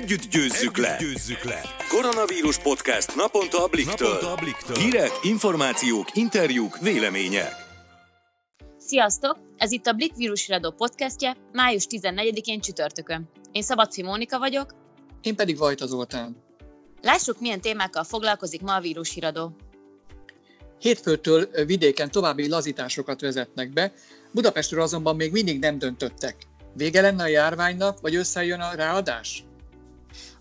Együtt győzzük le! győzzük le! Koronavírus podcast naponta a Bliktől. Naponta a Bliktől. Hírek, információk, interjúk, vélemények. Sziasztok! Ez itt a Blik Vírusradó podcastje, május 14-én csütörtökön. Én Szabadfi Mónika vagyok. Én pedig Vajta Zoltán. Lássuk, milyen témákkal foglalkozik ma a Vírusradó. Hétfőtől vidéken további lazításokat vezetnek be, Budapestről azonban még mindig nem döntöttek. Vége lenne a járványnak, vagy összejön a ráadás?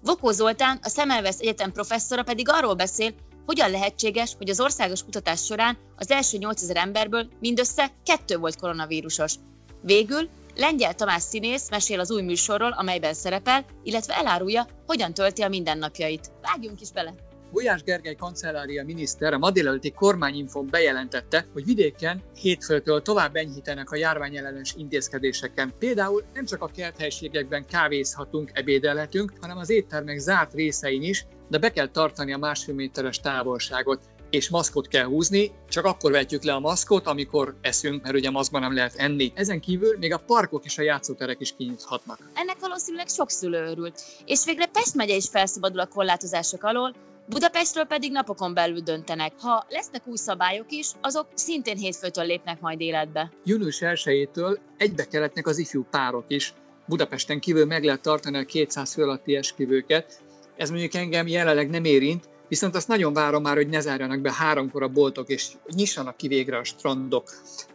Vokó Zoltán, a Szemelvesz Egyetem professzora pedig arról beszél, hogyan lehetséges, hogy az országos kutatás során az első 8000 emberből mindössze kettő volt koronavírusos. Végül Lengyel Tamás színész mesél az új műsorról, amelyben szerepel, illetve elárulja, hogyan tölti a mindennapjait. Vágjunk is bele! Gulyás Gergely kancellária miniszter a ma délelőtti kormányinfon bejelentette, hogy vidéken hétfőtől tovább enyhítenek a járványellenes intézkedéseken. Például nem csak a kerthelységekben kávézhatunk, ebédelhetünk, hanem az éttermek zárt részein is, de be kell tartani a másfél méteres távolságot és maszkot kell húzni, csak akkor vetjük le a maszkot, amikor eszünk, mert ugye maszkban nem lehet enni. Ezen kívül még a parkok és a játszóterek is kinyithatnak. Ennek valószínűleg sok szülő örült. És végre Pest megye is felszabadul a korlátozások alól, Budapestről pedig napokon belül döntenek. Ha lesznek új szabályok is, azok szintén hétfőtől lépnek majd életbe. Június 1-től egybe keletnek az ifjú párok is. Budapesten kívül meg lehet tartani a 200 fő alatti esküvőket. Ez mondjuk engem jelenleg nem érint, Viszont azt nagyon várom már, hogy ne zárjanak be háromkor a boltok, és nyissanak ki végre a strandok.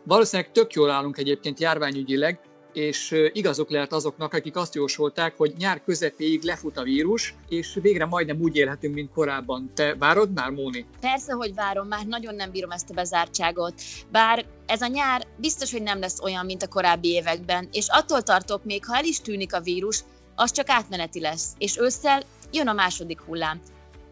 Valószínűleg tök jól állunk egyébként járványügyileg, és igazok lehet azoknak, akik azt jósolták, hogy nyár közepéig lefut a vírus, és végre majdnem úgy élhetünk, mint korábban. Te várod már, Móni? Persze, hogy várom, már nagyon nem bírom ezt a bezártságot. Bár ez a nyár biztos, hogy nem lesz olyan, mint a korábbi években, és attól tartok még, ha el is tűnik a vírus, az csak átmeneti lesz, és ősszel jön a második hullám.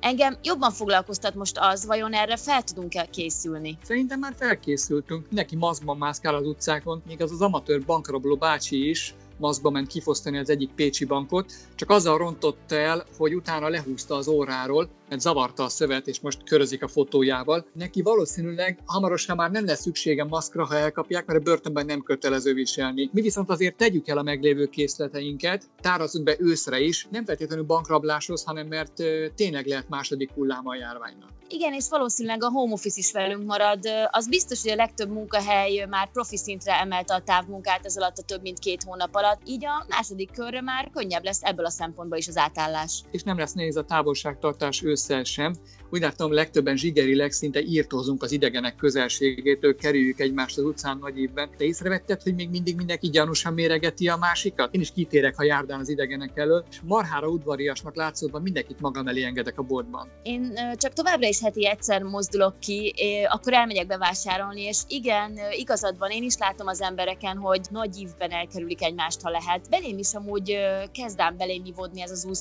Engem jobban foglalkoztat most az, vajon erre fel tudunk-e készülni? Szerintem már felkészültünk. Neki maszkban mászkál az utcákon, még az az amatőr bankrabló bácsi is maszkba ment kifosztani az egyik pécsi bankot, csak azzal rontott el, hogy utána lehúzta az óráról, mert zavarta a szövet, és most körözik a fotójával. Neki valószínűleg hamarosan már nem lesz szüksége maszkra, ha elkapják, mert a börtönben nem kötelező viselni. Mi viszont azért tegyük el a meglévő készleteinket, tárazzunk be őszre is, nem feltétlenül bankrabláshoz, hanem mert tényleg lehet második hulláma a járványnak. Igen, és valószínűleg a home office is velünk marad. Az biztos, hogy a legtöbb munkahely már profi szintre emelte a távmunkát ez alatt a több mint két hónap alatt, így a második körre már könnyebb lesz ebből a szempontból is az átállás. És nem lesz nehéz a távolságtartás ősszel sem, úgy látom, legtöbben zsigerileg szinte írtózunk az idegenek közelségétől, kerüljük egymást az utcán nagy évben. Te észrevetted, hogy még mindig mindenki gyanúsan méregeti a másikat? Én is kitérek, ha járdán az idegenek elől, és marhára udvariasnak látszódva mindenkit magam elé engedek a boltban. Én csak továbbra is heti egyszer mozdulok ki, akkor elmegyek bevásárolni, és igen, igazad van, én is látom az embereken, hogy nagy ívben elkerülik egymást, ha lehet. Belém is amúgy kezd ám belém ez az új.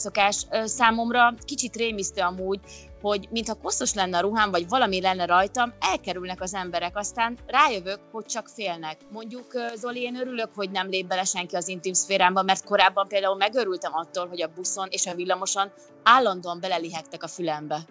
Számomra kicsit rémisztő amúgy, hogy mintha koszos lenne a ruhám, vagy valami lenne rajtam, elkerülnek az emberek, aztán rájövök, hogy csak félnek. Mondjuk, Zoli, én örülök, hogy nem lép bele senki az intim szférámba, mert korábban például megörültem attól, hogy a buszon és a villamoson állandóan belelihegtek a fülembe.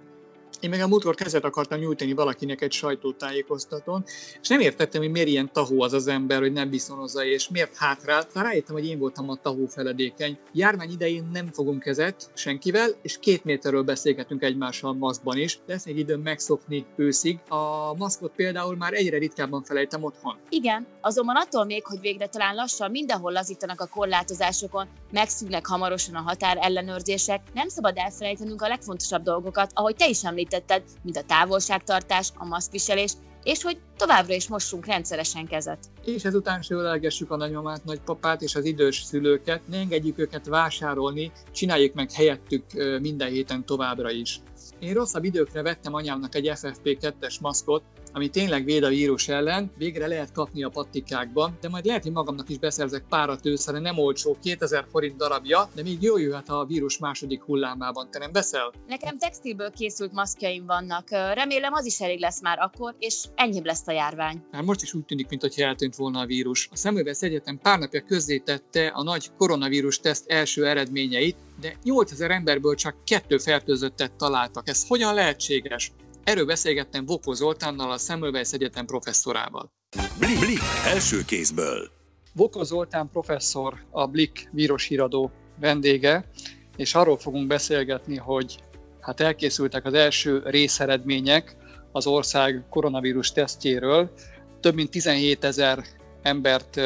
Én meg a múltkor kezet akartam nyújtani valakinek egy sajtótájékoztatón, és nem értettem, hogy miért ilyen tahó az az ember, hogy nem viszonozza, és miért hátrál. Már rájöttem, hogy én voltam a tahó feledékeny. Járvány idején nem fogunk kezet senkivel, és két méterről beszélgetünk egymással maszkban is. Lesz még időm megszokni őszig. A maszkot például már egyre ritkábban felejtem otthon. Igen, azonban attól még, hogy végre talán lassan mindenhol lazítanak a korlátozásokon, megszűnnek hamarosan a határ ellenőrzések, nem szabad elfelejtenünk a legfontosabb dolgokat, ahogy te is említetted említetted, mint a távolságtartás, a maszkviselés, és hogy továbbra is mossunk rendszeresen kezet. És ezután se ölelgessük a nagymamát, nagypapát és az idős szülőket, ne engedjük őket vásárolni, csináljuk meg helyettük minden héten továbbra is. Én rosszabb időkre vettem anyámnak egy FFP2-es maszkot, ami tényleg véd a vírus ellen, végre lehet kapni a pattikákban, de majd lehet, hogy magamnak is beszerzek párat őszre, nem olcsó, 2000 forint darabja, de még jól jöhet a vírus második hullámában. Te nem veszel? Nekem textilből készült maszkjaim vannak. Remélem az is elég lesz már akkor, és enyhébb lesz a járvány. Már most is úgy tűnik, mintha eltűnt volna a vírus. A Szemülvesz Egyetem pár napja közzétette a nagy koronavírus teszt első eredményeit, de 8000 emberből csak kettő fertőzöttet találtak. Ez hogyan lehetséges? Erről beszélgettem Vokó Zoltánnal, a Semmelweis Egyetem professzorával. Blik, Blik első kézből. Vokó Zoltán professzor, a Blik vírushíradó vendége, és arról fogunk beszélgetni, hogy hát elkészültek az első részeredmények az ország koronavírus tesztjéről. Több mint 17 ezer embert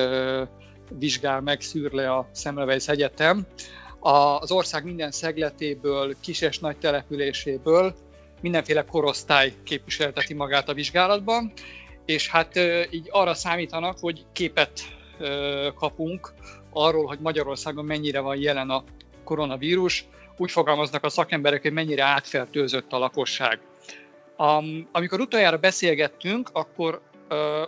vizsgál meg, szűr le a Semmelweis Egyetem. Az ország minden szegletéből, kis és nagy településéből mindenféle korosztály képviselteti magát a vizsgálatban, és hát így arra számítanak, hogy képet kapunk arról, hogy Magyarországon mennyire van jelen a koronavírus. Úgy fogalmaznak a szakemberek, hogy mennyire átfertőzött a lakosság. amikor utoljára beszélgettünk, akkor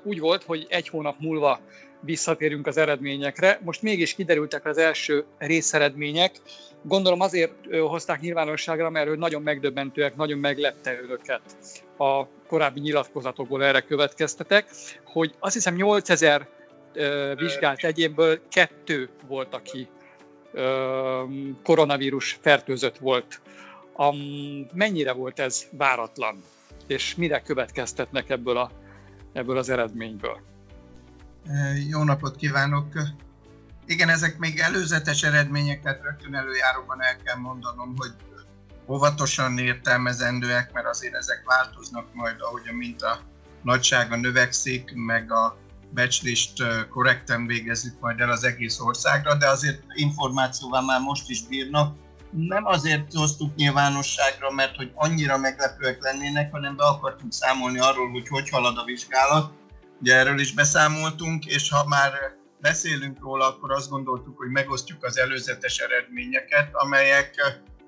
úgy volt, hogy egy hónap múlva visszatérünk az eredményekre. Most mégis kiderültek az első részeredmények. Gondolom azért hozták nyilvánosságra, mert nagyon megdöbbentőek, nagyon meglepte őket a korábbi nyilatkozatokból erre következtetek, hogy azt hiszem 8000 vizsgált egyénből kettő volt, aki koronavírus fertőzött volt. Mennyire volt ez váratlan, és mire következtetnek ebből, a, ebből az eredményből? Jó napot kívánok! Igen, ezek még előzetes eredmények, tehát rögtön előjáróban el kell mondanom, hogy óvatosan értelmezendőek, mert azért ezek változnak majd, ahogy a minta nagysága növekszik, meg a becslést korrekten végezzük majd el az egész országra, de azért információval már most is bírnak. Nem azért hoztuk nyilvánosságra, mert hogy annyira meglepőek lennének, hanem be akartunk számolni arról, hogy hogy halad a vizsgálat. Ugye erről is beszámoltunk, és ha már beszélünk róla, akkor azt gondoltuk, hogy megosztjuk az előzetes eredményeket, amelyek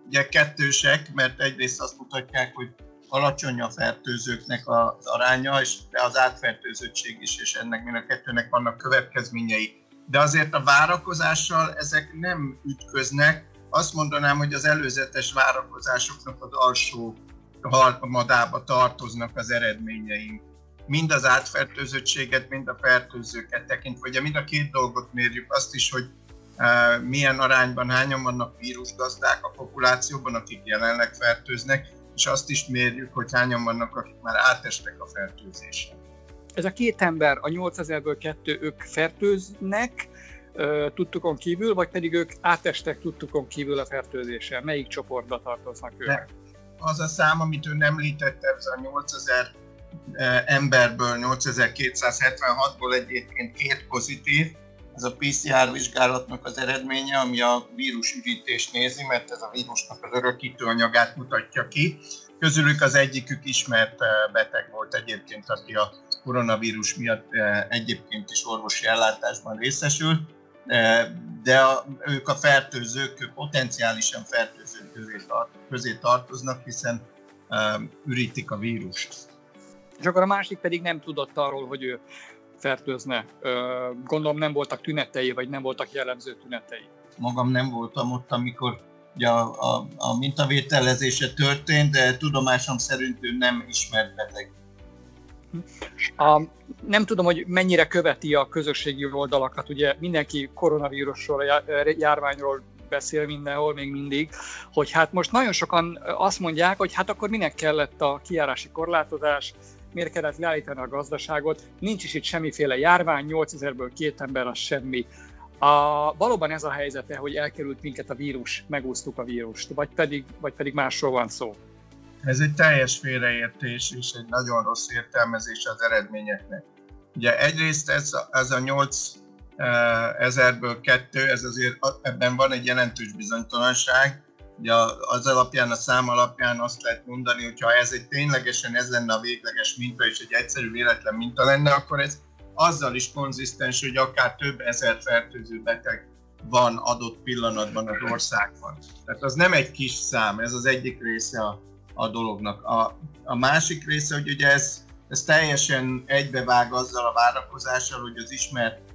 ugye kettősek, mert egyrészt azt mutatják, hogy alacsony a fertőzőknek az aránya, és az átfertőzöttség is, és ennek mind a kettőnek vannak következményei. De azért a várakozással ezek nem ütköznek. Azt mondanám, hogy az előzetes várakozásoknak az alsó harmadába tartoznak az eredményeink. Mind az átfertőzöttséget, mind a fertőzőket tekintve. Ugye mind a két dolgot mérjük, azt is, hogy uh, milyen arányban hányan vannak vírusgazdák a populációban, akik jelenleg fertőznek, és azt is mérjük, hogy hányan vannak, akik már átestek a fertőzésen. Ez a két ember, a 8000-ből kettő, ők fertőznek, tudtukon kívül, vagy pedig ők átestek tudtukon kívül a fertőzésen? Melyik csoportba tartoznak ők? De az a szám, amit ön említette, ez a 8000 emberből 8276-ból egyébként két pozitív, ez a PCR vizsgálatnak az eredménye, ami a vírusüdítést nézi, mert ez a vírusnak az örökítő anyagát mutatja ki. Közülük az egyikük ismert beteg volt egyébként, aki a koronavírus miatt egyébként is orvosi ellátásban részesült, de a, ők a fertőzők, potenciálisan fertőzők közé, közé tartoznak, hiszen ürítik a vírust. És akkor a másik pedig nem tudott arról, hogy ő fertőzne. Gondolom nem voltak tünetei, vagy nem voltak jellemző tünetei. Magam nem voltam ott, amikor ugye a, a, a mintavételezése történt, de tudomásom szerint ő nem ismert beteg. A, nem tudom, hogy mennyire követi a közösségi oldalakat, ugye mindenki koronavírusról, járványról beszél mindenhol, még mindig, hogy hát most nagyon sokan azt mondják, hogy hát akkor minek kellett a kiárási korlátozás, miért kellett leállítani a gazdaságot, nincs is itt semmiféle járvány, 8000-ből két ember az semmi. A, valóban ez a helyzete, hogy elkerült minket a vírus, megúsztuk a vírust, vagy pedig, vagy pedig másról van szó? Ez egy teljes félreértés és egy nagyon rossz értelmezés az eredményeknek. Ugye egyrészt ez, ez a 8 eh, ezerből kettő, ez azért ebben van egy jelentős bizonytalanság, Ugye az alapján, a szám alapján azt lehet mondani, hogy ha ez egy ténylegesen ez lenne a végleges minta, és egy egyszerű véletlen minta lenne, akkor ez azzal is konzisztens, hogy akár több ezer fertőző beteg van adott pillanatban az országban. Tehát az nem egy kis szám, ez az egyik része a, a dolognak. A, a másik része, hogy ugye ez, ez teljesen egybevág azzal a várakozással, hogy az ismert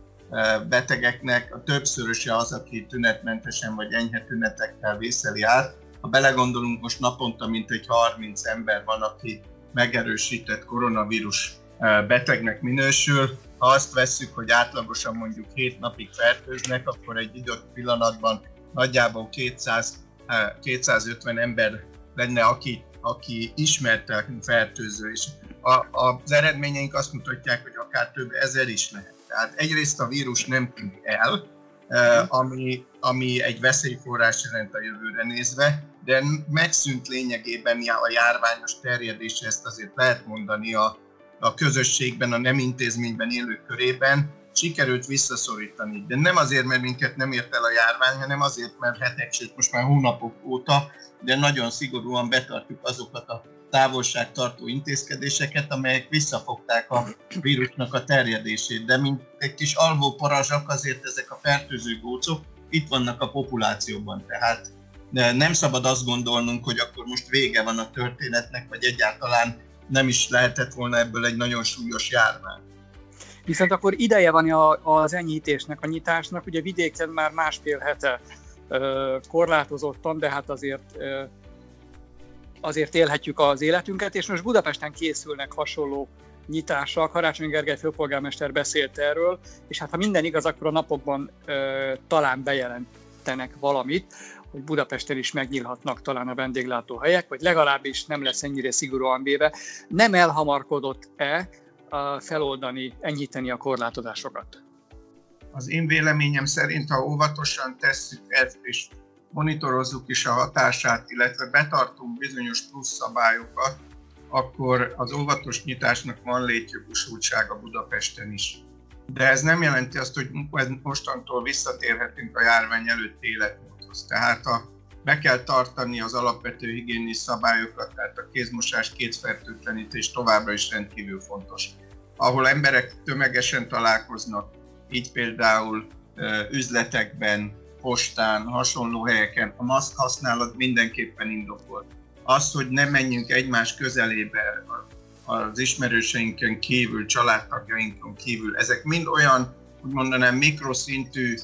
betegeknek a többszöröse az, aki tünetmentesen vagy enyhe tünetekkel vészeli át. Ha belegondolunk, most naponta mintegy 30 ember van, aki megerősített koronavírus betegnek minősül. Ha azt vesszük, hogy átlagosan mondjuk 7 napig fertőznek, akkor egy időt pillanatban nagyjából 200, 250 ember lenne, aki, aki ismerten fertőző, és a, az eredményeink azt mutatják, hogy akár több ezer is lehet. Tehát egyrészt a vírus nem tűnik el, ami, ami egy veszélyforrás jelent a jövőre nézve, de megszűnt lényegében a járványos terjedése, ezt azért lehet mondani a, a közösségben, a nem intézményben élők körében, sikerült visszaszorítani. De nem azért, mert minket nem ért el a járvány, hanem azért, mert hetek, sőt most már hónapok óta, de nagyon szigorúan betartjuk azokat a távolságtartó intézkedéseket, amelyek visszafogták a vírusnak a terjedését. De mint egy kis alvó parazsak, azért ezek a fertőző gócok itt vannak a populációban. Tehát nem szabad azt gondolnunk, hogy akkor most vége van a történetnek, vagy egyáltalán nem is lehetett volna ebből egy nagyon súlyos járvány. Viszont akkor ideje van az enyhítésnek, a nyitásnak, ugye vidéken már másfél hete korlátozottan, de hát azért azért élhetjük az életünket, és most Budapesten készülnek hasonló nyitások. Karácsony Gergely főpolgármester beszélt erről, és hát ha minden igaz, akkor a napokban ö, talán bejelentenek valamit, hogy Budapesten is megnyílhatnak talán a vendéglátóhelyek, vagy legalábbis nem lesz ennyire szigorúan véve. Nem elhamarkodott-e feloldani, enyhíteni a korlátozásokat? Az én véleményem szerint, ha óvatosan tesszük ezt, és monitorozzuk is a hatását, illetve betartunk bizonyos plusz szabályokat, akkor az óvatos nyitásnak van létjogosultsága Budapesten is. De ez nem jelenti azt, hogy mostantól visszatérhetünk a járvány előtti életmódhoz. Tehát a, be kell tartani az alapvető higiénis szabályokat, tehát a kézmosás, kézfertőtlenítés továbbra is rendkívül fontos. Ahol emberek tömegesen találkoznak, így például üzletekben, postán, hasonló helyeken a maszk használat mindenképpen indokolt. Az, hogy ne menjünk egymás közelébe az ismerőseinken kívül, családtagjainkon kívül, ezek mind olyan, úgy mondanám, mikroszintű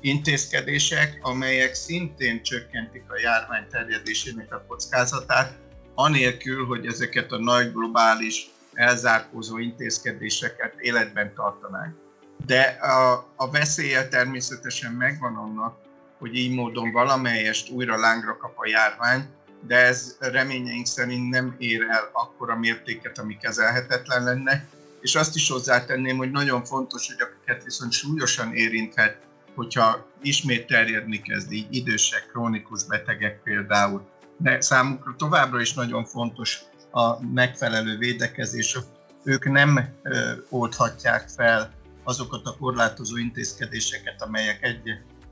intézkedések, amelyek szintén csökkentik a járvány terjedésének a kockázatát, anélkül, hogy ezeket a nagy globális elzárkózó intézkedéseket életben tartanánk de a, a veszélye természetesen megvan annak, hogy így módon valamelyest újra lángra kap a járvány, de ez reményeink szerint nem ér el akkora mértéket, ami kezelhetetlen lenne. És azt is hozzátenném, hogy nagyon fontos, hogy akiket viszont súlyosan érinthet, hogyha ismét terjedni kezd, így idősek, krónikus betegek például. De számukra továbbra is nagyon fontos a megfelelő védekezés. Ők nem ö, oldhatják fel azokat a korlátozó intézkedéseket, amelyek egy,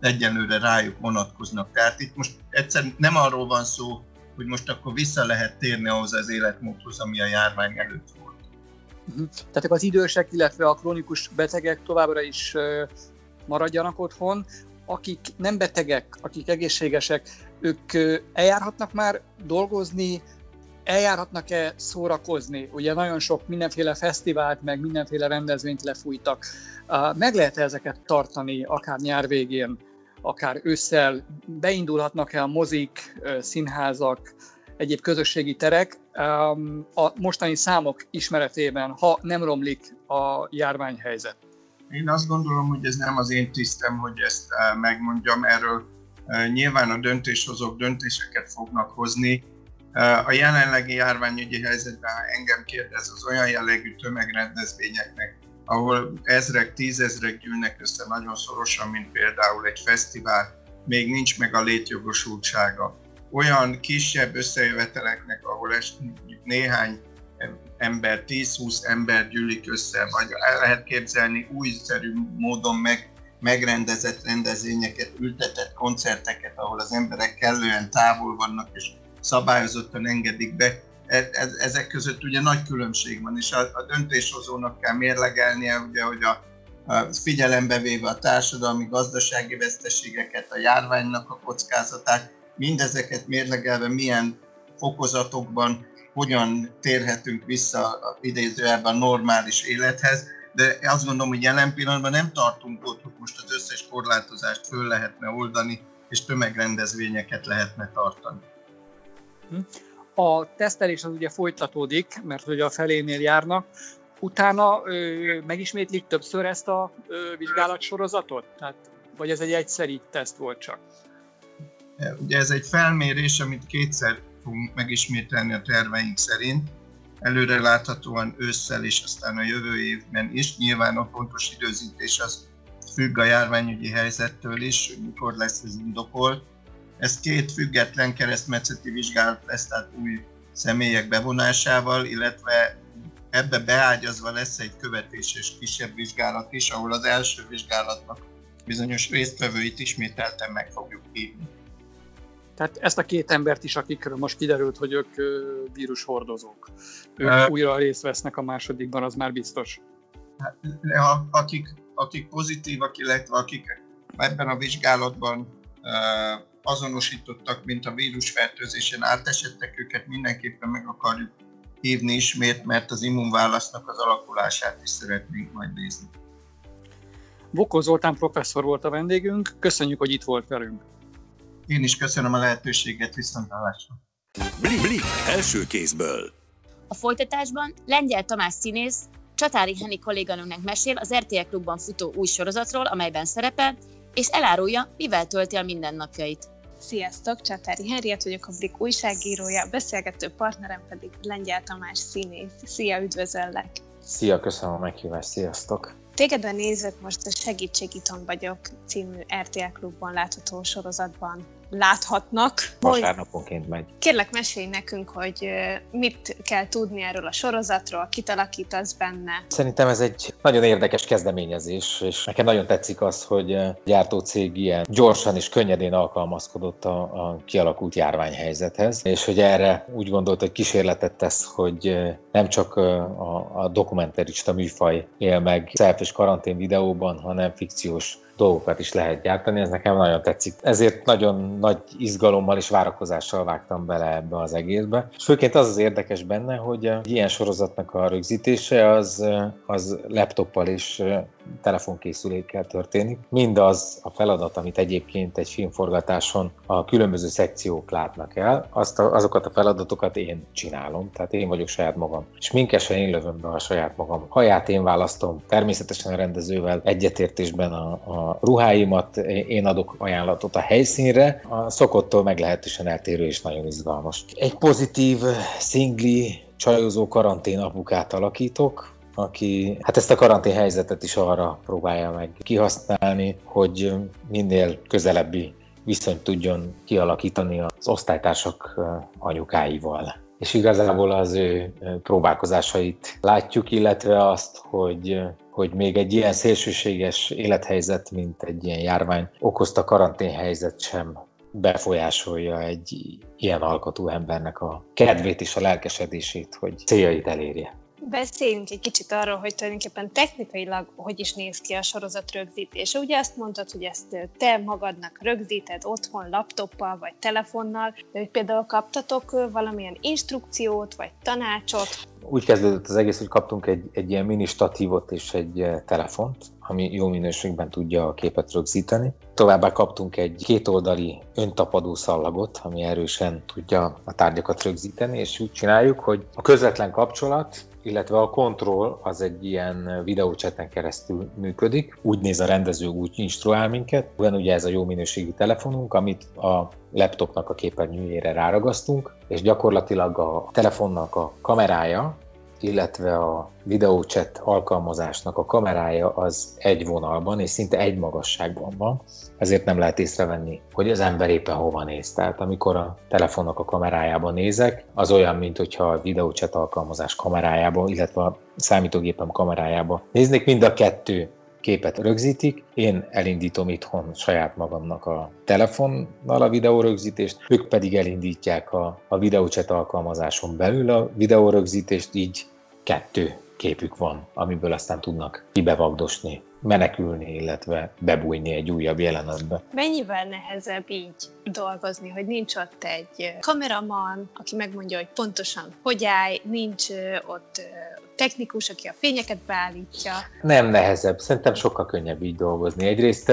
egyenlőre rájuk vonatkoznak. Tehát itt most egyszer nem arról van szó, hogy most akkor vissza lehet térni ahhoz az életmódhoz, ami a járvány előtt volt. Uh-huh. Tehát az idősek, illetve a krónikus betegek továbbra is maradjanak otthon, akik nem betegek, akik egészségesek, ők eljárhatnak már dolgozni, eljárhatnak-e szórakozni? Ugye nagyon sok mindenféle fesztivált, meg mindenféle rendezvényt lefújtak. Meg lehet ezeket tartani akár nyár végén, akár ősszel? Beindulhatnak-e a mozik, színházak, egyéb közösségi terek a mostani számok ismeretében, ha nem romlik a járványhelyzet? Én azt gondolom, hogy ez nem az én tisztem, hogy ezt megmondjam. Erről nyilván a döntéshozók döntéseket fognak hozni, a jelenlegi járványügyi helyzetben, ha engem kérdez, az olyan jellegű tömegrendezvényeknek, ahol ezrek, tízezrek gyűlnek össze nagyon szorosan, mint például egy fesztivál, még nincs meg a létjogosultsága. Olyan kisebb összejöveteleknek, ahol néhány ember, 10-20 ember gyűlik össze, vagy el lehet képzelni újszerű módon meg, megrendezett rendezvényeket, ültetett koncerteket, ahol az emberek kellően távol vannak, és szabályozottan engedik be. E, ezek között ugye nagy különbség van, és a, a döntéshozónak kell mérlegelnie, ugye, hogy a, figyelembe véve a társadalmi, gazdasági veszteségeket, a járványnak a kockázatát, mindezeket mérlegelve milyen fokozatokban hogyan térhetünk vissza idézőjelben normális élethez, de azt gondolom, hogy jelen pillanatban nem tartunk ott, hogy most az összes korlátozást föl lehetne oldani, és tömegrendezvényeket lehetne tartani. A tesztelés az ugye folytatódik, mert ugye a felénél járnak. Utána ö, megismétlik többször ezt a ö, vizsgálatsorozatot? Tehát, vagy ez egy egyszeri teszt volt csak? Ugye ez egy felmérés, amit kétszer fogunk megismételni a terveink szerint. Előre láthatóan ősszel és aztán a jövő évben is. Nyilván a pontos időzítés az függ a járványügyi helyzettől is, mikor lesz ez indokolt. Ez két független keresztmetszeti vizsgálat lesz, tehát új személyek bevonásával, illetve ebbe beágyazva lesz egy követéses kisebb vizsgálat is, ahol az első vizsgálatnak bizonyos résztvevőit ismételten meg fogjuk hívni. Tehát ezt a két embert is, akikről most kiderült, hogy ők vírushordozók, ők uh, újra részt vesznek a másodikban, az már biztos. Hát, akik, akik pozitívak, illetve akik ebben a vizsgálatban azonosítottak, mint a vírusfertőzésen átesettek, őket mindenképpen meg akarjuk hívni ismét, mert az immunválasznak az alakulását is szeretnénk majd nézni. Vokó Zoltán professzor volt a vendégünk, köszönjük, hogy itt volt velünk. Én is köszönöm a lehetőséget, viszontlátásra. Blik, Blik első kézből. A folytatásban Lengyel Tamás színész Csatári Henni kolléganőnek mesél az RTL Klubban futó új sorozatról, amelyben szerepel, és elárulja, mivel tölti a mindennapjait. Sziasztok, Csatári Henriett vagyok, a Blik újságírója, beszélgető partnerem pedig Lengyel Tamás színész. Szia, üdvözöllek! Szia, köszönöm a meghívást, sziasztok! Tégedben nézők most a Segítségíton vagyok című RTL klubban látható sorozatban láthatnak. Vasárnaponként megy. Kérlek, mesélj nekünk, hogy mit kell tudni erről a sorozatról, kit alakítasz benne. Szerintem ez egy nagyon érdekes kezdeményezés, és nekem nagyon tetszik az, hogy a gyártócég ilyen gyorsan és könnyedén alkalmazkodott a, a kialakult járványhelyzethez, és hogy erre úgy gondolt, hogy kísérletet tesz, hogy nem csak a, a dokumentarista műfaj él meg self és karantén videóban, hanem fikciós dolgokat is lehet gyártani, ez nekem nagyon tetszik. Ezért nagyon nagy izgalommal és várakozással vágtam bele ebbe az egészbe. És főként az az érdekes benne, hogy ilyen sorozatnak a rögzítése az, az laptoppal és telefonkészülékkel történik. Mindaz a feladat, amit egyébként egy filmforgatáson a különböző szekciók látnak el, azt a, azokat a feladatokat én csinálom, tehát én vagyok saját magam. És minkesen én lövöm be a saját magam haját, én választom, természetesen a rendezővel egyetértésben a, a ruháimat, én adok ajánlatot a helyszínre, a szokottól meglehetősen eltérő és nagyon izgalmas. Egy pozitív, szingli, csajozó karantén apukát alakítok, aki hát ezt a karantén helyzetet is arra próbálja meg kihasználni, hogy minél közelebbi viszonyt tudjon kialakítani az osztálytársak anyukáival. És igazából az ő próbálkozásait látjuk, illetve azt, hogy hogy még egy ilyen szélsőséges élethelyzet, mint egy ilyen járvány okozta karanténhelyzet sem befolyásolja egy ilyen alkotú embernek a kedvét és a lelkesedését, hogy céljait elérje. Beszéljünk egy kicsit arról, hogy tulajdonképpen technikailag hogy is néz ki a sorozat rögzítése. Ugye azt mondtad, hogy ezt te magadnak rögzíted otthon, laptoppal vagy telefonnal, de hogy például kaptatok valamilyen instrukciót vagy tanácsot? Úgy kezdődött az egész, hogy kaptunk egy, egy ilyen mini statívot és egy telefont, ami jó minőségben tudja a képet rögzíteni. Továbbá kaptunk egy kétoldali öntapadó szallagot, ami erősen tudja a tárgyakat rögzíteni, és úgy csináljuk, hogy a közvetlen kapcsolat illetve a kontroll az egy ilyen videócseten keresztül működik. Úgy néz a rendező, úgy instruál minket. Van ugye ez a jó minőségű telefonunk, amit a laptopnak a képernyőjére ráragasztunk, és gyakorlatilag a telefonnak a kamerája illetve a videóchat alkalmazásnak a kamerája az egy vonalban és szinte egy magasságban van, ezért nem lehet észrevenni, hogy az ember éppen hova néz. Tehát amikor a telefonnak a kamerájában nézek, az olyan, mint hogyha a videóchat alkalmazás kamerájában, illetve a számítógépem kamerájában néznék, mind a kettő képet rögzítik, én elindítom itthon saját magamnak a telefonnal a videórögzítést, ők pedig elindítják a, a videócset alkalmazáson belül a videórögzítést, így kettő képük van, amiből aztán tudnak kibevagdosni, menekülni, illetve bebújni egy újabb jelenetbe. Mennyivel nehezebb így dolgozni, hogy nincs ott egy kameraman, aki megmondja, hogy pontosan hogy állj, nincs ott technikus, aki a fényeket beállítja? Nem nehezebb, szerintem sokkal könnyebb így dolgozni. Egyrészt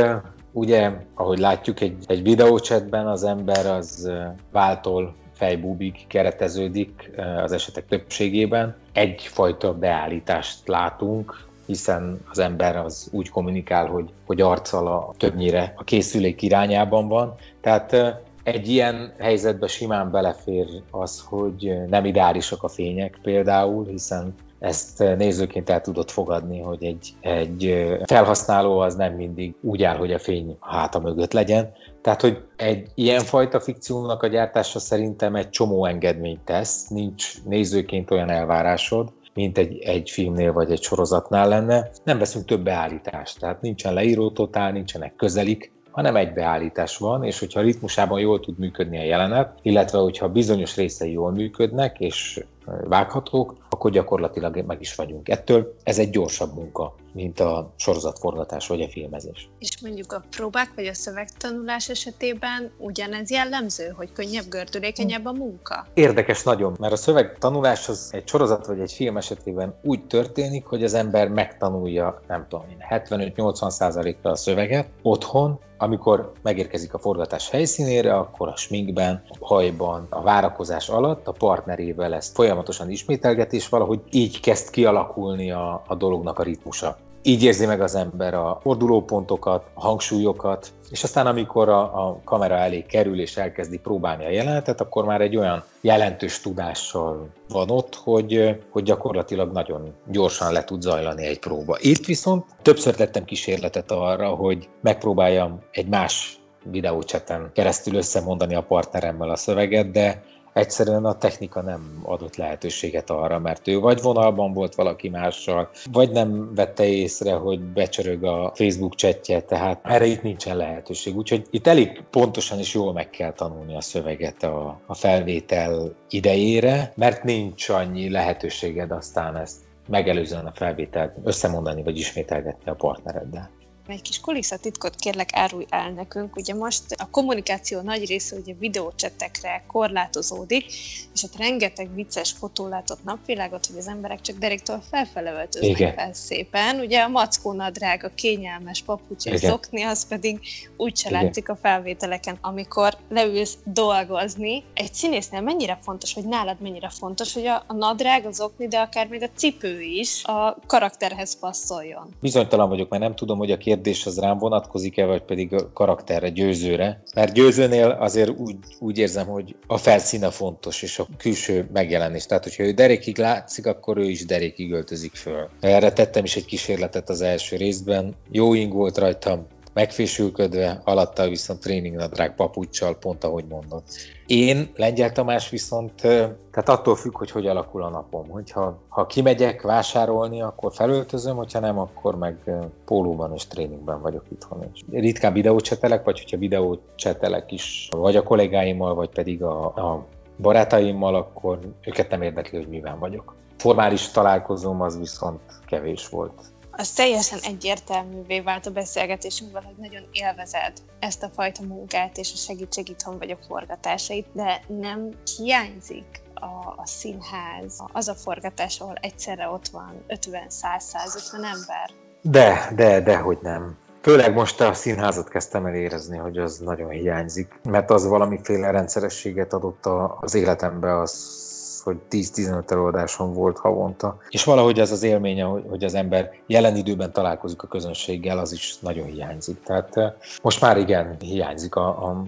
ugye, ahogy látjuk egy, egy videócsetben az ember az váltól fejbúbig kereteződik az esetek többségében. Egyfajta beállítást látunk, hiszen az ember az úgy kommunikál, hogy, hogy arccal a, többnyire a készülék irányában van. Tehát egy ilyen helyzetbe simán belefér az, hogy nem ideálisak a fények például, hiszen ezt nézőként el tudod fogadni, hogy egy, egy felhasználó az nem mindig úgy áll, hogy a fény háta mögött legyen. Tehát, hogy egy ilyenfajta fikciónak a gyártása szerintem egy csomó engedményt tesz, nincs nézőként olyan elvárásod, mint egy, egy filmnél vagy egy sorozatnál lenne. Nem veszünk több beállítást, tehát nincsen leíró totál, nincsenek közelik, hanem egy beállítás van, és hogyha ritmusában jól tud működni a jelenet, illetve hogyha bizonyos részei jól működnek, és vághatók, akkor gyakorlatilag meg is vagyunk. Ettől ez egy gyorsabb munka, mint a sorozatforgatás vagy a filmezés. És mondjuk a próbák vagy a szövegtanulás esetében ugyanez jellemző, hogy könnyebb, gördülékenyebb a munka? Érdekes nagyon, mert a szövegtanulás az egy sorozat vagy egy film esetében úgy történik, hogy az ember megtanulja, nem tudom, 75-80%-ra a szöveget otthon, amikor megérkezik a forgatás helyszínére, akkor a sminkben, a hajban, a várakozás alatt a partnerével ezt folyamatosan ismételgeti, és valahogy így kezd kialakulni a, a dolognak a ritmusa. Így érzi meg az ember a fordulópontokat, a hangsúlyokat, és aztán amikor a, a kamera elé kerül és elkezdi próbálni a jelenetet, akkor már egy olyan jelentős tudással van ott, hogy, hogy gyakorlatilag nagyon gyorsan le tud zajlani egy próba. Itt viszont többször tettem kísérletet arra, hogy megpróbáljam egy más videócseten keresztül összemondani a partneremmel a szöveget, de egyszerűen a technika nem adott lehetőséget arra, mert ő vagy vonalban volt valaki mással, vagy nem vette észre, hogy becsörög a Facebook chatje, tehát erre itt nincsen lehetőség. Úgyhogy itt elég pontosan és jól meg kell tanulni a szöveget a, a felvétel idejére, mert nincs annyi lehetőséged aztán ezt megelőzően a felvételt összemondani vagy ismételgetni a partnereddel egy kis kulisszatitkot kérlek árulj el nekünk. Ugye most a kommunikáció nagy része ugye videócsetekre korlátozódik, és ott rengeteg vicces fotó látott napvilágot, hogy az emberek csak deréktől felfele öltöznek Igen. fel szépen. Ugye a mackó nadrág, a kényelmes papucs és zokni, az pedig úgy se látszik a felvételeken, amikor leülsz dolgozni. Egy színésznél mennyire fontos, hogy nálad mennyire fontos, hogy a, a nadrág, az okni, de akár még a cipő is a karakterhez passzoljon. Bizonytalan vagyok, mert nem tudom, hogy a kérdés kérdés az rám vonatkozik-e, vagy pedig a karakterre, győzőre. Mert győzőnél azért úgy, úgy érzem, hogy a felszíne fontos, és a külső megjelenés. Tehát, hogyha ő derékig látszik, akkor ő is derékig öltözik föl. Erre tettem is egy kísérletet az első részben. Jó ing volt rajtam, megfésülködve, alatta viszont tréningnadrág papucsal, pont ahogy mondod. Én, Lengyel Tamás viszont, tehát attól függ, hogy hogy alakul a napom. Hogyha ha kimegyek vásárolni, akkor felöltözöm, hogyha nem, akkor meg pólóban és tréningben vagyok itthon. És ritkán videócsetelek, vagy hogyha videócsetelek is, vagy a kollégáimmal, vagy pedig a, a barátaimmal, akkor őket nem érdekli, hogy miben vagyok. Formális találkozóm az viszont kevés volt az teljesen egyértelművé vált a beszélgetésünkben, hogy nagyon élvezed ezt a fajta munkát és a segítség itthon vagy a forgatásait, de nem hiányzik a, a színház, az a forgatás, ahol egyszerre ott van 50-100-150 ember. De, de, de, hogy nem. Főleg most a színházat kezdtem el érezni, hogy az nagyon hiányzik, mert az valamiféle rendszerességet adott az életembe, az hogy 10-15 előadáson volt havonta. És valahogy ez az élménye, hogy az ember jelen időben találkozik a közönséggel, az is nagyon hiányzik. Tehát eh, most már igen, hiányzik a, a,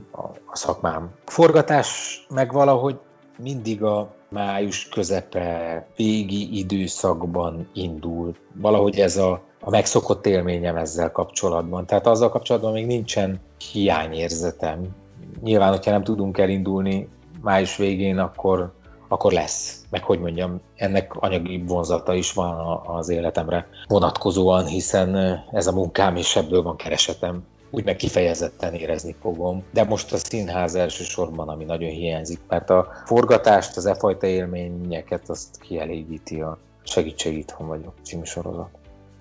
a szakmám. Forgatás meg valahogy mindig a május közepe, végi időszakban indul. Valahogy ez a, a megszokott élményem ezzel kapcsolatban. Tehát azzal kapcsolatban még nincsen hiányérzetem. Nyilván, hogyha nem tudunk elindulni május végén, akkor akkor lesz. Meg hogy mondjam, ennek anyagi vonzata is van az életemre vonatkozóan, hiszen ez a munkám és ebből van keresetem. Úgy meg kifejezetten érezni fogom. De most a színház elsősorban, ami nagyon hiányzik, mert a forgatást, az e fajta élményeket azt kielégíti a Segítség itthon vagyok című sorozat.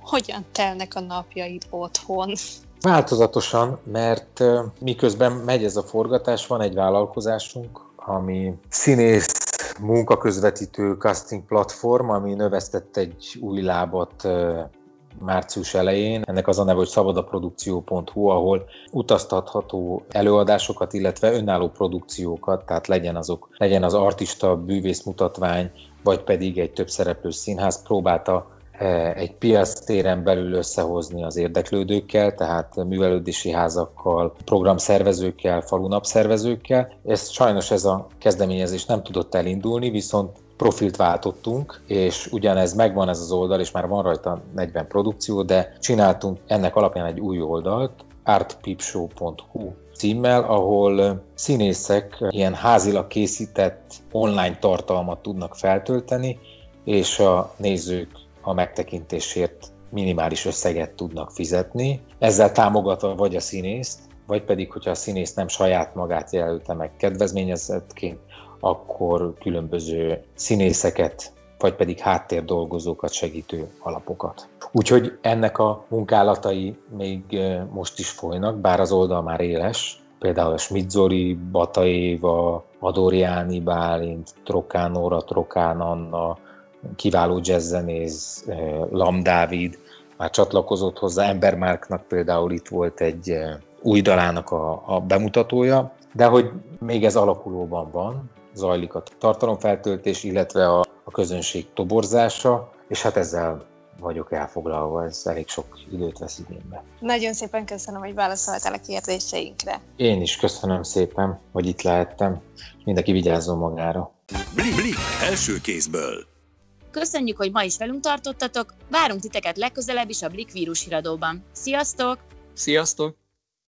Hogyan telnek a napjaid otthon? Változatosan, mert miközben megy ez a forgatás, van egy vállalkozásunk, ami színész munkaközvetítő casting platform, ami növesztett egy új lábat március elején. Ennek az a neve, hogy szabadaprodukció.hu, ahol utaztatható előadásokat, illetve önálló produkciókat, tehát legyen, azok, legyen az artista, bűvész mutatvány, vagy pedig egy több szereplős színház próbálta egy piac téren belül összehozni az érdeklődőkkel, tehát művelődési házakkal, programszervezőkkel, falunapszervezőkkel. Ez sajnos ez a kezdeményezés nem tudott elindulni, viszont profilt váltottunk, és ugyanez megvan ez az oldal, és már van rajta 40 produkció, de csináltunk ennek alapján egy új oldalt, artpipshow.hu címmel, ahol színészek ilyen házilag készített online tartalmat tudnak feltölteni, és a nézők a megtekintésért minimális összeget tudnak fizetni, ezzel támogatva vagy a színészt, vagy pedig, hogyha a színész nem saját magát jelölte meg kedvezményezettként, akkor különböző színészeket, vagy pedig háttérdolgozókat segítő alapokat. Úgyhogy ennek a munkálatai még most is folynak, bár az oldal már éles, például a Smitzori, Bata Éva, Adorjáni Bálint, Trokán Nóra, Trokán Anna, kiváló jazzzenész, Lam Dávid, már csatlakozott hozzá, Embermárknak például itt volt egy új dalának a, a bemutatója, de hogy még ez alakulóban van, zajlik a tartalomfeltöltés, illetve a, a közönség toborzása, és hát ezzel vagyok elfoglalva, ez elég sok időt vesz igénybe. Nagyon szépen köszönöm, hogy válaszoltál a kérdéseinkre. Én is köszönöm szépen, hogy itt lehettem. Mindenki vigyázzon magára. Blik, blik, első kézből. Köszönjük, hogy ma is velünk tartottatok, várunk titeket legközelebb is a Blik vírus híradóban. Sziasztok! Sziasztok!